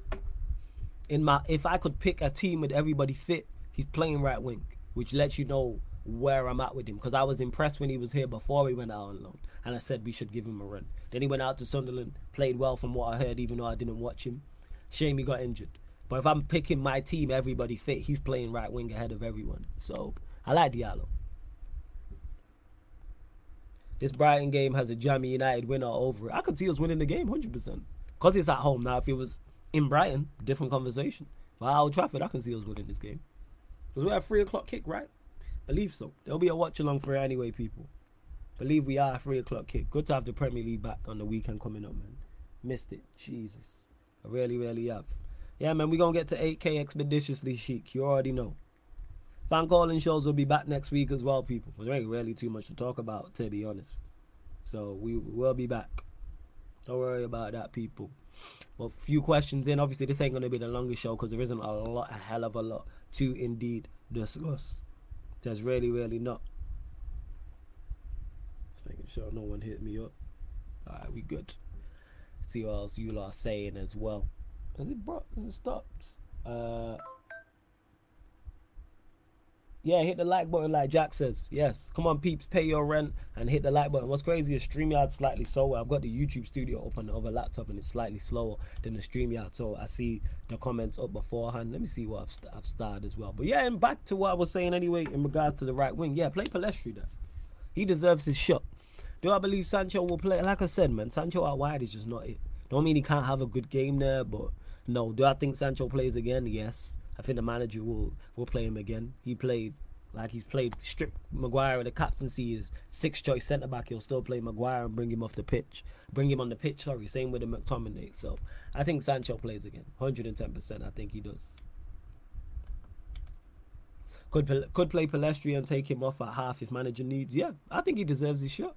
In my, if I could pick a team with everybody fit, he's playing right wing, which lets you know where I'm at with him because I was impressed when he was here before he went out on loan, and I said we should give him a run. Then he went out to Sunderland, played well from what I heard, even though I didn't watch him. Shame he got injured. But if I'm picking my team, everybody fit, he's playing right wing ahead of everyone. So I like Diallo. This Brighton game has a Jamie United winner over it. I could see us winning the game 100%. Because it's at home. Now, if it was in Brighton, different conversation. But at Old Trafford, I can see us winning this game. Because we're at 3 o'clock kick, right? Believe so. There'll be a watch along for it anyway, people. Believe we are at 3 o'clock kick. Good to have the Premier League back on the weekend coming up, man. Missed it. Jesus. I really, really have. Yeah, man, we're going to get to 8K expeditiously chic. You already know. Fan calling shows will be back next week as well, people. There ain't really too much to talk about, to be honest. So we will be back. Don't worry about that, people. Well, few questions in. Obviously, this ain't going to be the longest show because there isn't a lot, a hell of a lot to indeed discuss. There's really, really not. Just making sure no one hit me up. Alright, we good. see what else you are saying as well. Has it brought? Has it stopped? Uh. Yeah, hit the like button like Jack says. Yes. Come on, peeps, pay your rent and hit the like button. What's crazy is StreamYard slightly slower. I've got the YouTube studio up on the other laptop and it's slightly slower than the StreamYard. So I see the comments up beforehand. Let me see what I've, st- I've started as well. But yeah, and back to what I was saying anyway in regards to the right wing. Yeah, play Pellistri there. He deserves his shot. Do I believe Sancho will play? Like I said, man, Sancho out wide is just not it. Don't mean he can't have a good game there, but no. Do I think Sancho plays again? Yes. I think the manager will will play him again. He played like he's played strip Maguire the captaincy is six choice centre back. He'll still play Maguire and bring him off the pitch, bring him on the pitch. Sorry, same with the McTominay. So I think Sancho plays again, hundred and ten percent. I think he does. Could could play Pellistri and take him off at half if manager needs. Yeah, I think he deserves his shot.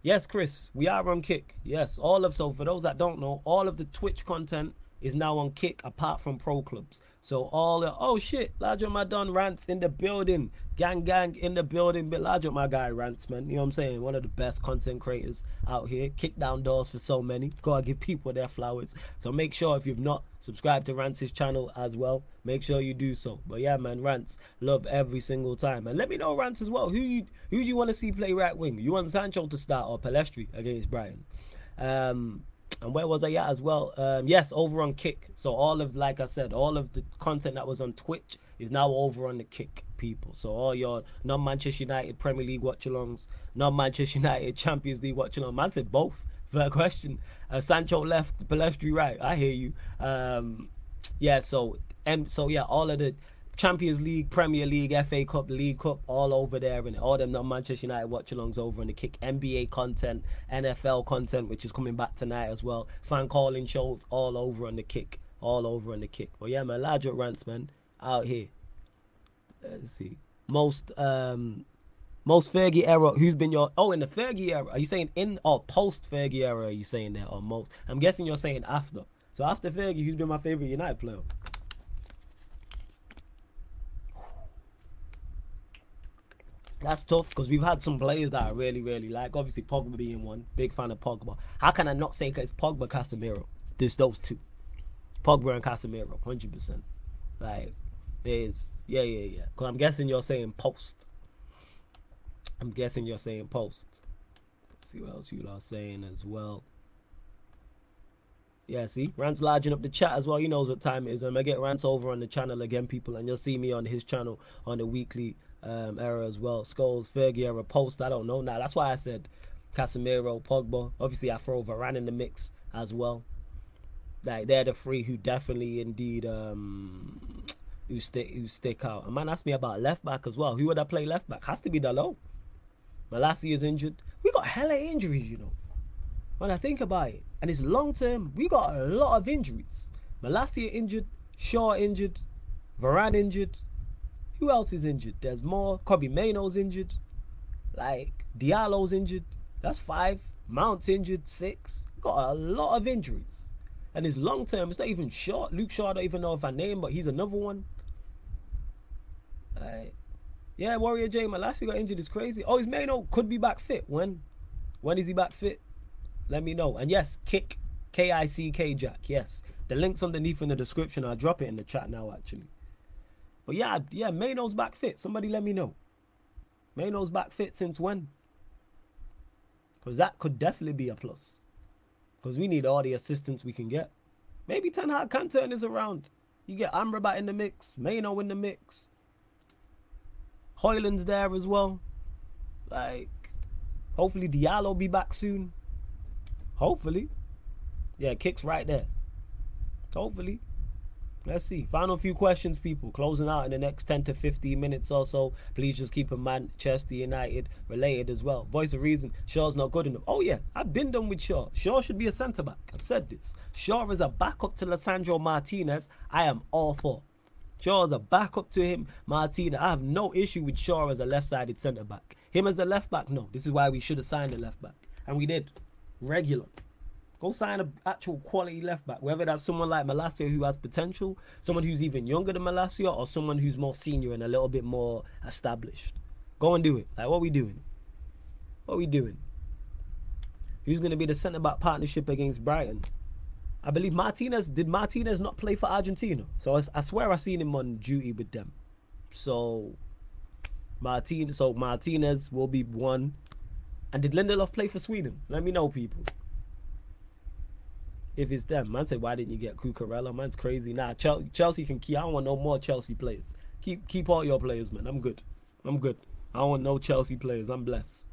Yes, Chris, we are on Kick. Yes, all of so for those that don't know, all of the Twitch content is now on Kick apart from pro clubs. So all the oh shit, Larger my done rants in the building, gang gang in the building. But Larger my guy rants, man. You know what I'm saying? One of the best content creators out here. Kick down doors for so many. Gotta give people their flowers. So make sure if you've not subscribed to Rants' channel as well, make sure you do so. But yeah, man, Rants love every single time. And let me know Rants as well. Who you who do you want to see play right wing? You want Sancho to start or Pellistri against Brighton? Um, and where was I at as well? Um, yes, over on Kick. So all of, like I said, all of the content that was on Twitch is now over on the Kick people. So all your non-Manchester United Premier League watch-alongs, non-Manchester United Champions League watch-along. Man said both. Fair question. Uh, Sancho left, Pellistri right. I hear you. Um, yeah. So and so yeah, all of the Champions League, Premier League, FA Cup, League Cup, all over there, and all them not Manchester United watch alongs over in the kick. NBA content, NFL content, which is coming back tonight as well. Fan calling shows all over on the kick, all over on the kick. But yeah, man, larger rants, man, out here. Let's see. Most um most Fergie era. Who's been your oh in the Fergie era? Are you saying in or post Fergie era? Are you saying that or most? I'm guessing you're saying after. So after Fergie, who's been my favorite United player? That's tough because we've had some players that I really, really like. Obviously, Pogba being one. Big fan of Pogba. How can I not say it's Pogba, Casemiro? There's those two. Pogba and Casemiro, 100%. Like, there's, yeah, yeah, yeah. Because I'm guessing you're saying post. I'm guessing you're saying post. Let's see what else you are saying as well. Yeah, see, Rant's larging up the chat as well. He knows what time it is. I'm gonna get Rants over on the channel again, people, and you'll see me on his channel on the weekly um, era as well. Scholes, Fergie era, post. I don't know now. That's why I said Casemiro, Pogba. Obviously, I throw Varane in the mix as well. Like they're the three who definitely, indeed, um, who stick who stick out. A man asked me about left back as well. Who would I play left back? Has to be Dalot. Malacia is injured. We got hella injuries, you know. When I think about it, and it's long term, we got a lot of injuries. Malacia injured, Shaw injured, Varane injured, who else is injured? There's more. Kobbie Mainoo's injured. Like Diallo's injured. That's five. Mount's injured. Six. Got a lot of injuries. And his long term. It's not even short. Luke Shaw, I don't even know if I name, but he's another one. Like, yeah, Warrior J, he got injured is crazy. Oh, his Mainoo could be back fit. When? When is he back fit? Let me know. And yes, kick K I C K Jack. Yes. The link's underneath in the description. I'll drop it in the chat now, actually. But yeah, yeah, Mainoo's back fit. Somebody let me know. Mainoo's back fit since when? Because that could definitely be a plus. Because we need all the assistance we can get. Maybe Ten Hag can turn this around. You get Amrabat in the mix, Mainoo in the mix. Højlund's there as well. Like, hopefully Diallo be back soon. Hopefully. Yeah, kicks right there. Hopefully. Let's see. Final few questions, people. Closing out in the next 10 to 15 minutes or so. Please just keep in Manchester United related as well. Voice of reason. Shaw's not good enough. Oh, yeah. I've been done with Shaw. Shaw should be a centre back. I've said this. Shaw is a backup to Lisandro Martinez. I am all for. Shaw is a backup to him. Martinez. I have no issue with Shaw as a left sided centre back. Him as a left back, no. This is why we should have signed a left back. And we did. Regular. Go sign an actual quality left back, whether that's someone like Malacia who has potential, someone who's even younger than Malacia, or someone who's more senior and a little bit more established. Go and do it. Like, what are we doing? What are we doing? Who's going to be the centre back partnership against Brighton? I believe Martinez. Did Martinez not play for Argentina? So I, I swear I seen him on duty with them. So Martin, so Martinez will be one. And did Lindelof play for Sweden? Let me know, people if it's them. Man said, why didn't you get Cucurella? Man's crazy. Nah, Chelsea can keep. I don't want no more Chelsea players. Keep keep all your players, man. I'm good. I'm good. I don't want no Chelsea players. I'm blessed.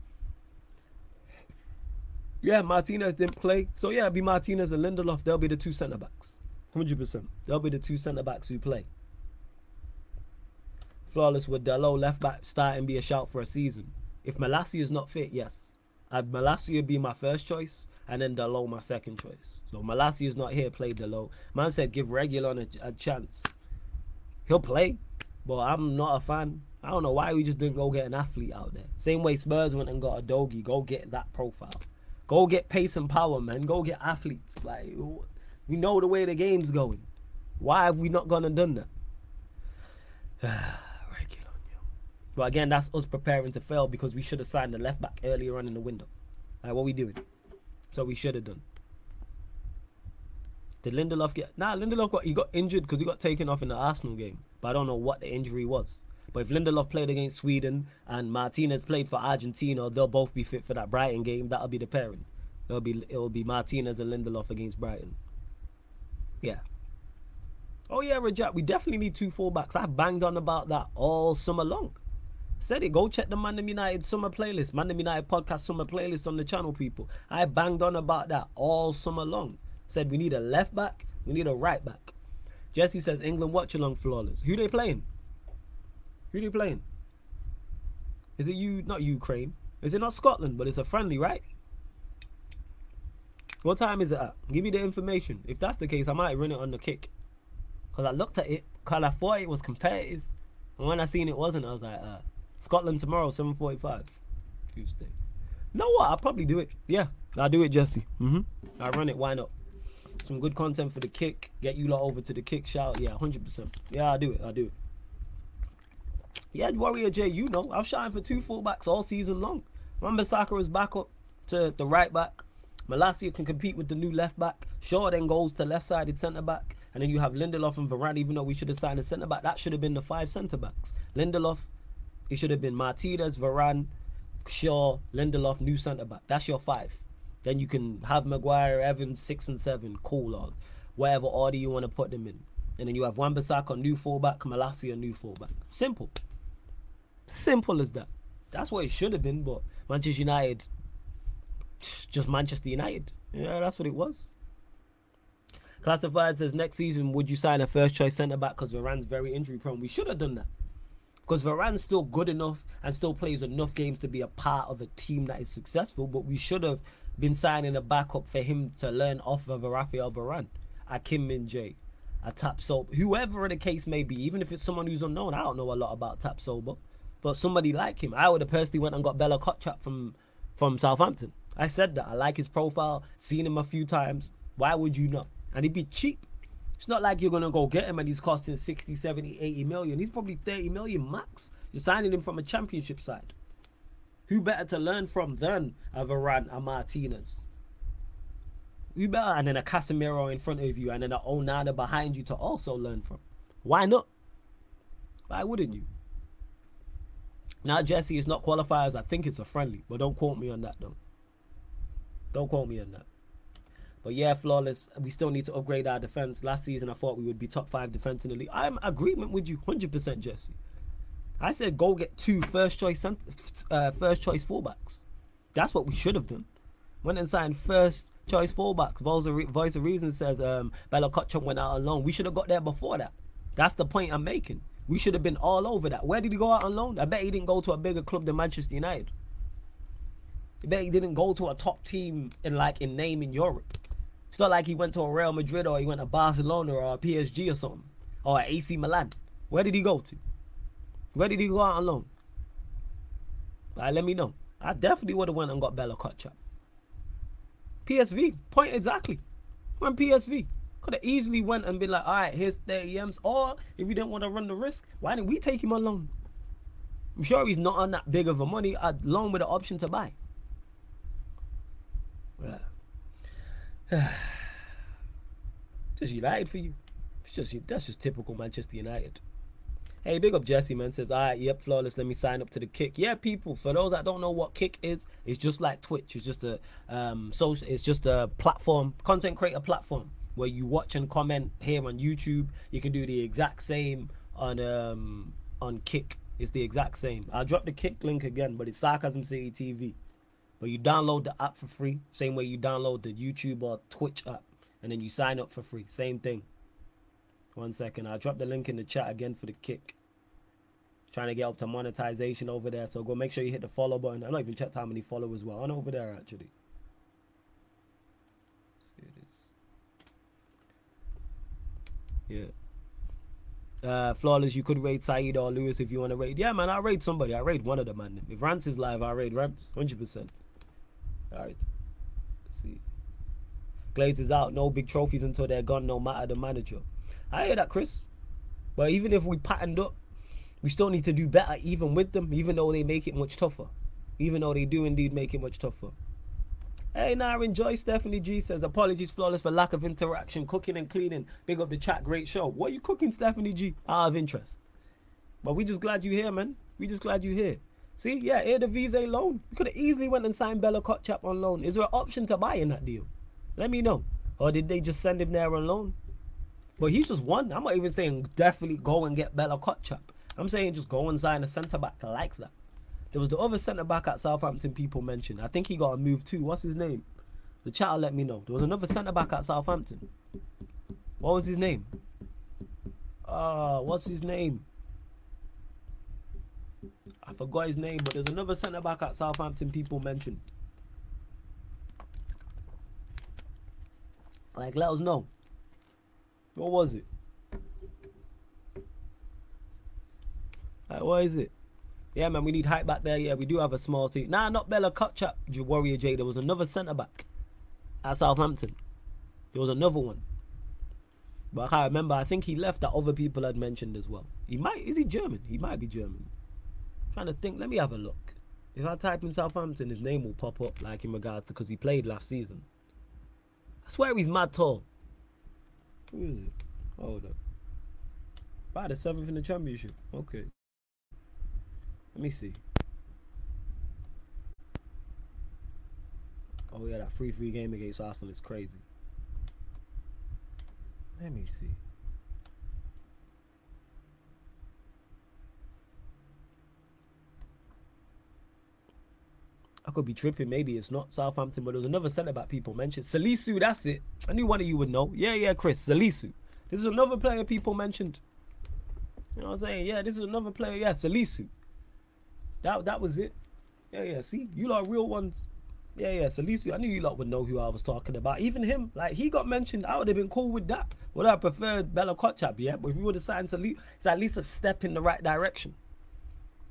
Yeah, Martinez didn't play. So yeah, be Martinez and Lindelof. They'll be the two centre backs. 100%. They'll be the two centre backs who play. Flawless with Dalot left back starting be a shout for a season. If Malacia is not fit, yes. Uh, I'd Malacia be my first choice and then Dalot my second choice. So Malacia is not here, play Dalot. Man said give Reguilon a, a chance. He'll play, but I'm not a fan. I don't know why we just didn't go get an athlete out there. Same way Spurs went and got Udogie. Go get that profile. Go get pace and power, man. Go get athletes. Like we know the way the game's going. Why have we not gone and done that? But again, that's us preparing to fail because we should have signed the left back earlier on in the window. Like what we doing? So we should have done. Did Lindelof get? Nah, Lindelof got he got injured because he got taken off in the Arsenal game, but I don't know what the injury was. But if Lindelof played against Sweden and Martinez played for Argentina, they'll both be fit for that Brighton game. That'll be the pairing. It'll be it'll be Martinez and Lindelof against Brighton. Yeah. Oh yeah, Rajat, we definitely need two fullbacks. I banged on about that all summer long. Said it. Go check the Man United summer playlist, Man United podcast summer playlist on the channel, people. I banged on about that all summer long. Said we need a left back, we need a right back. Jesse says England watch along flawless. Who they playing? Who they playing? Is it you? Not Ukraine. Is it not Scotland? But it's a friendly, right? What time is it at? Give me the information. If that's the case, I might run it on the kick. Cause I looked at it, cause I thought it was competitive, and when I seen it wasn't, I was like, uh, Scotland tomorrow, 7.45. Tuesday. know what? I'll probably do it. Yeah, I'll do it, Jesse. Mm-hmm. I'll run it. Why not? Some good content for the kick. Get you lot over to the kick shout. Yeah, 100%. Yeah, I'll do it. I'll do it. Yeah, Warrior J, you know, I've shot for two fullbacks all season long. Wan-Bissaka is back up to the right back. Malacia can compete with the new left back. Shaw then goes to left sided centre back. And then you have Lindelof and Varane, even though we should have signed a centre back. That should have been the five centre backs. Lindelof, it should have been Martinez, Varane, Shaw, Lindelof, new centre back. That's your five. Then you can have Maguire, Evans, six and seven, cool or whatever order you want to put them in. And then you have Wan-Bissaka, new fullback, Malacia, new fullback. Simple. Simple as that. That's what it should have been, but Manchester United, just Manchester United. Yeah, that's what it was. Classified says next season, would you sign a first choice centre back because Varane's very injury prone? We should have done that because Varane's still good enough and still plays enough games to be a part of a team that is successful. But we should have been signing a backup for him to learn off of a Rafael Varane, a Kim Min Jae, a Tapsoba, whoever the case may be. Even if it's someone who's unknown, I don't know a lot about Tapsoba, but somebody like him, I would have personally went and got Bella Kotchap from from Southampton. I said that I like his profile, seen him a few times. Why would you not? And he'd be cheap. It's not like you're going to go get him and he's costing 60, 70, 80 million. He's probably 30 million max. You're signing him from a championship side. Who better to learn from than a Varane, a Martinez? Who better? And then a Casemiro in front of you and then an Onana behind you to also learn from. Why not? Why wouldn't you? Now Jesse is not qualifiers. I think it's a friendly, but don't quote me on that though. Don't quote me on that. But yeah, flawless. We still need to upgrade our defense. Last season, I thought we would be top five defense in the league. I'm agreement with you, hundred percent, Jesse. I said go get two first choice uh, first choice fullbacks. That's what we should have done. Went and signed first choice fullbacks. Voice of Reason says um, Bella Kotchap went out alone. We should have got there before that. That's the point I'm making. We should have been all over that. Where did he go out on loan? I bet he didn't go to a bigger club than Manchester United. I bet he didn't go to a top team in like in name in Europe. It's not like he went to a Real Madrid or he went to Barcelona or a PSG or something. Or AC Milan. Where did he go to? Where did he go out on loan? Right, let me know. I definitely would have went and got Bella Kotchap. PSV, point exactly. When PSV could have easily went and been like, all right, here's 30 M's. Or if you didn't want to run the risk, why didn't we take him on loan? I'm sure he's not on that big of a money, a loan with the option to buy. Yeah. just United for you. It's just that's just typical Manchester United. Hey, big up Jesse, man. Says, all right, yep, flawless. Let me sign up to the Kick. Yeah, people. For those that don't know what Kick is, it's just like Twitch. It's just a um social. It's just a platform, content creator platform where you watch and comment here on YouTube. You can do the exact same on um on Kick. It's the exact same. I'll drop the Kick link again, but it's Sarcasm City TV. But you download the app for free, same way you download the YouTube or Twitch app, and then you sign up for free. Same thing. One second. I'll drop the link in the chat again for the kick. Trying to get up to monetization over there. So go make sure you hit the follow button. I don't even checked how many followers were on over there actually. Yeah. Uh, flawless, you could raid Saeed or Lewis if you want to raid. Yeah, man, I raid somebody. I raid one of them, man. If Rants is live, I raid Rants, 100%. All right. Let's see. Glades is out. No big trophies until they're gone, no matter the manager. I hear that, Chris. But even if we patterned up, we still need to do better even with them, even though they make it much tougher. Even though they do indeed make it much tougher. Hey, now enjoy. Stephanie G says, apologies, flawless, for lack of interaction, cooking and cleaning. Big up the chat, great show. What are you cooking, Stephanie G? Out of interest. But we just glad you're here, man. We just glad you're here. See, yeah, the Visa loan. You could have easily went and signed Bella Kotchap on loan. Is there an option to buy in that deal? Let me know. Or did they just send him there on loan? But he's just one. I'm not even saying definitely go and get Bella Kotchap. I'm saying just go and sign a centre back like that. There was the other centre back at Southampton people mentioned. I think he got a move too. What's his name? The chat let me know. There was another centre back at Southampton. What was his name? Uh, what's his name? I forgot his name, but there's another centre back at Southampton people mentioned. Like, let us know. What was it? Like, what is it? Yeah, man, we need hype back there. Yeah, we do have a small team. Nah, not Bella Kotchap, Warrior J. There was another centre back at Southampton. There was another one. But I remember. I think he left that other people had mentioned as well. He might, is he German? He might be German. Trying to think. Let me have a look. If I type in Southampton, his name will pop up, like in regards to because he played last season. I swear he's mad tall. Who is it? Hold up. By the seventh in the championship. Okay. Let me see. Oh yeah, that free free game against Arsenal is crazy. Let me see. I could be tripping. Maybe it's not Southampton, but there was another centre back people mentioned. Salisu, that's it. I knew one of you would know. Yeah, yeah, Chris. Salisu. This is another player people mentioned. You know what I'm saying? Yeah, this is another player. Yeah, Salisu. That that was it. Yeah, yeah. See, you lot real ones. Yeah, yeah. Salisu. I knew you lot would know who I was talking about. Even him, like he got mentioned. I would have been cool with that. Would I preferred Bella Kotchap, yeah? But if you would have signed Salisu, it's at least a step in the right direction.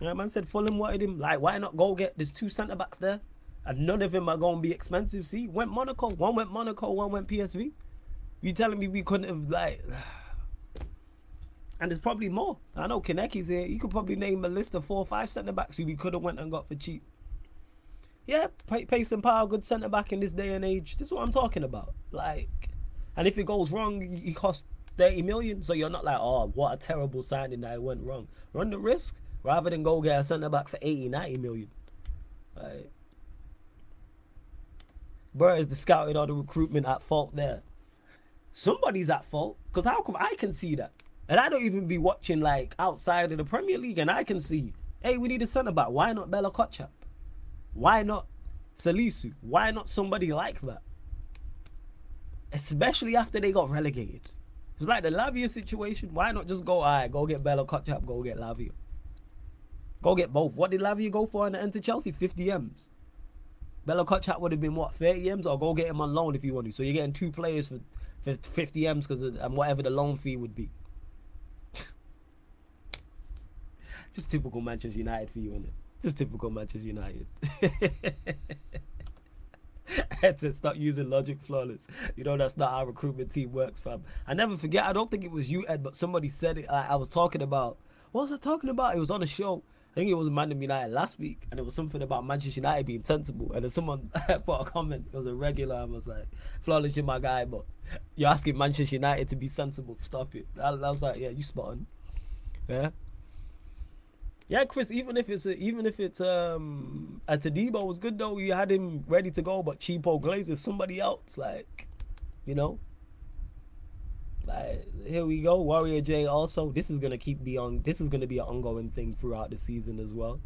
Yeah, man said Fulham wanted him. Like, why not go get? There's two centre backs there, and none of them are going to be expensive. See, went Monaco. One went Monaco. One went PSV. You telling me we couldn't have like? And there's probably more. I know Kaneki's here. You could probably name a list of four or five centre backs who we could have went and got for cheap. Yeah, pace and power, good centre back in this day and age. This is what I'm talking about. Like, and if it goes wrong, you cost 30 million. So you're not like, oh, what a terrible signing that went wrong. Run the risk rather than go get a centre back for 80, 90 million. Right. Bro, is the scouting or the recruitment at fault there? Somebody's at fault. Because how come I can see that? And I don't even be watching like outside of the Premier League and I can see, hey, we need a centre back. Why not Bella Kotchap? Why not Salisu? Why not somebody like that? Especially after they got relegated. It's like the Lavia situation. Why not just go, all right, go get Bella Kotchap, go get Lavia. Go get both. What did Lavia go for in the enter Chelsea? 50 M's. Bella Kotchap would have been what, 30 M's? Or go get him on loan if you want to. So you're getting two players for 50 M's because and whatever the loan fee would be. Just typical Manchester United for you, isn't it? Just typical Manchester United. I had to stop using logic flawless. You know, that's not how recruitment team works, fam. I never forget, I don't think it was you, Ed, but somebody said it. I, I was talking about, what was I talking about? It was on a show. I think it was Man United last week, and it was something about Manchester United being sensible. And then someone put a comment, it was a regular, I was like, flawless, you're my guy, but you're asking Manchester United to be sensible. Stop it. I, I was like, yeah, you spot on. Yeah. Yeah, Chris. Even if it's a, even if it's um Atadibo was good though. You had him ready to go, but Cheapo Glaze is somebody else. Like, you know. Here we go, Warrior J. Also, this is gonna keep be on. This is gonna be an ongoing thing throughout the season as well.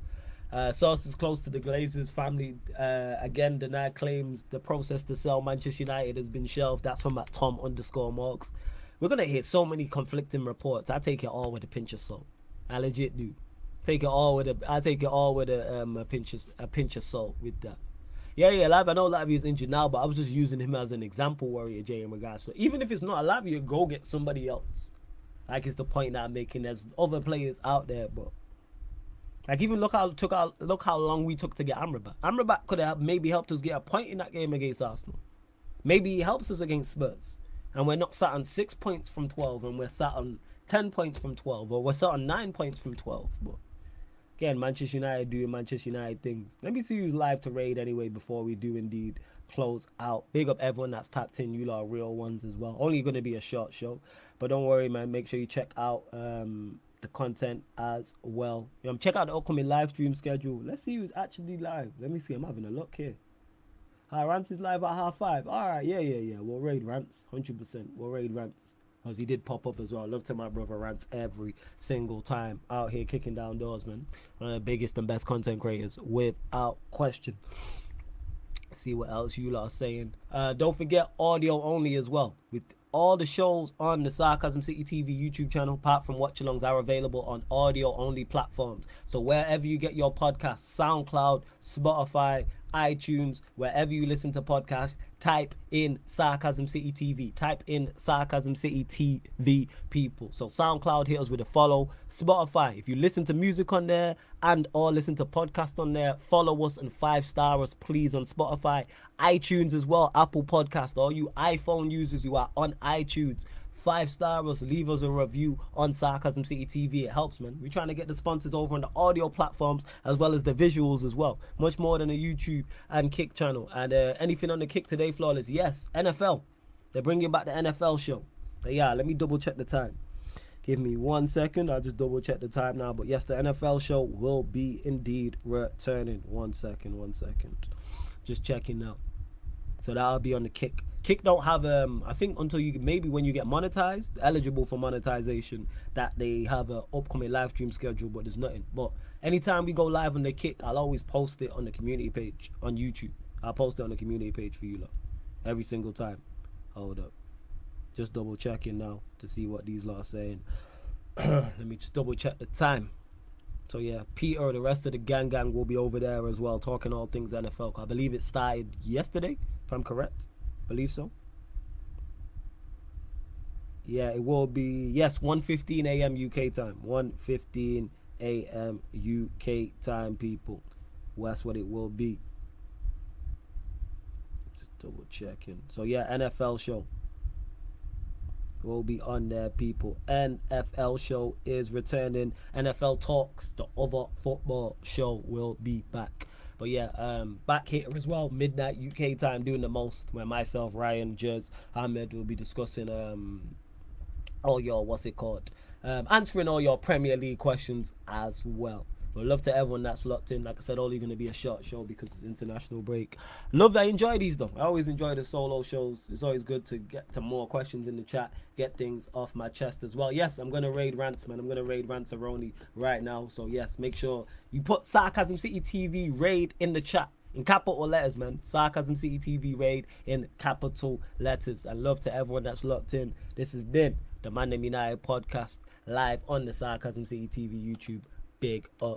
Uh, sources close to the Glazers family uh, again denied claims the process to sell Manchester United has been shelved. That's from at Tom underscore Marks. We're gonna hear so many conflicting reports. I take it all with a pinch of salt. I legit do. Take it all with a. I take it all with a um a pinch of a pinch of salt with that. Yeah, yeah, Live. I know Lavia is injured now, but I was just using him as an example, Warrior J, in regards. So even if it's not Lavia, go get somebody else. Like it's the point that I'm making. There's other players out there, but like even look how took out look how long we took to get Amrabat. Amrabat could have maybe helped us get a point in that game against Arsenal. Maybe he helps us against Spurs, and we're not sat on six points from twelve, and we're sat on ten points from twelve, or we're sat on nine points from twelve. But Again, Manchester United doing Manchester United things. Let me see who's live to raid anyway before we do indeed close out. Big up everyone that's tapped in. You lot are real ones as well. Only going to be a short show. But don't worry, man. Make sure you check out um, the content as well. Um, check out the upcoming live stream schedule. Let's see who's actually live. Let me see. I'm having a look here. Hi, Rants is live at half five. All right, yeah, yeah, yeah. We'll raid Rants, 100%. We'll raid Rants. Because he did pop up as well. I Love to my brother Rants every single time out here kicking down doors, man. One of the biggest and best content creators without question. See what else you lot are saying. Uh, don't forget audio only as well. With all the shows on the Sarcasm City TV YouTube channel, apart from watch alongs, are available on audio only platforms. So wherever you get your podcasts, SoundCloud, Spotify, iTunes, wherever you listen to podcasts, type in Sarcasm City TV. Type in Sarcasm City TV, people. So SoundCloud hit us with a follow. Spotify, if you listen to music on there and or listen to podcasts on there, follow us and five star us, please, on Spotify. iTunes as well, Apple Podcast. All you iPhone users who are on iTunes, five star us, leave us a review on Sarcasm City TV. It helps, man. We're trying to get the sponsors over on the audio platforms as well as the visuals as well. Much more than a YouTube and Kick channel. And uh, anything on the Kick today, flawless. Yes, NFL. They're bringing back the NFL show. Yeah, let me double check the time. Give me one second. I'll just double check the time now. But yes, the NFL show will be indeed returning. One second, one second. Just checking out. So that'll be on the kick. Kick don't have um I think until you maybe when you get monetized, eligible for monetization, that they have an upcoming live stream schedule, but there's nothing. But anytime we go live on the kick, I'll always post it on the community page on YouTube. I'll post it on the community page for you lot. Every single time. Hold up. Just double checking now to see what these lot are saying. Let me just double check the time. So yeah, Peter, the rest of the gang gang will be over there as well, talking all things NFL. I believe it started yesterday, if I'm correct. Believe so. Yeah, it will be yes, 1:15 a.m. UK time. 1:15 a.m. UK time, people. Well, that's what it will be. Just double checking. So yeah, NFL show will be on there, people. NFL show is returning. NFL Talks, the other football show, will be back. But yeah, um, back here as well, midnight UK time, doing the most. Where myself, Ryan, Jez, Ahmed will be discussing um, all your what's it called, um, answering all your Premier League questions as well. But love to everyone that's locked in. Like I said, only going to be a short show because it's international break. Love that. I enjoy these though. I always enjoy the solo shows. It's always good to get to more questions in the chat, get things off my chest as well. Yes, I'm going to raid Rants, man. I'm going to raid Rantaroni right now. So, yes, make sure you put Sarcasm City TV raid in the chat in capital letters, man. Sarcasm City TV raid in capital letters. And love to everyone that's locked in. This has been the Man United podcast live on the Sarcasm City TV YouTube. Big up.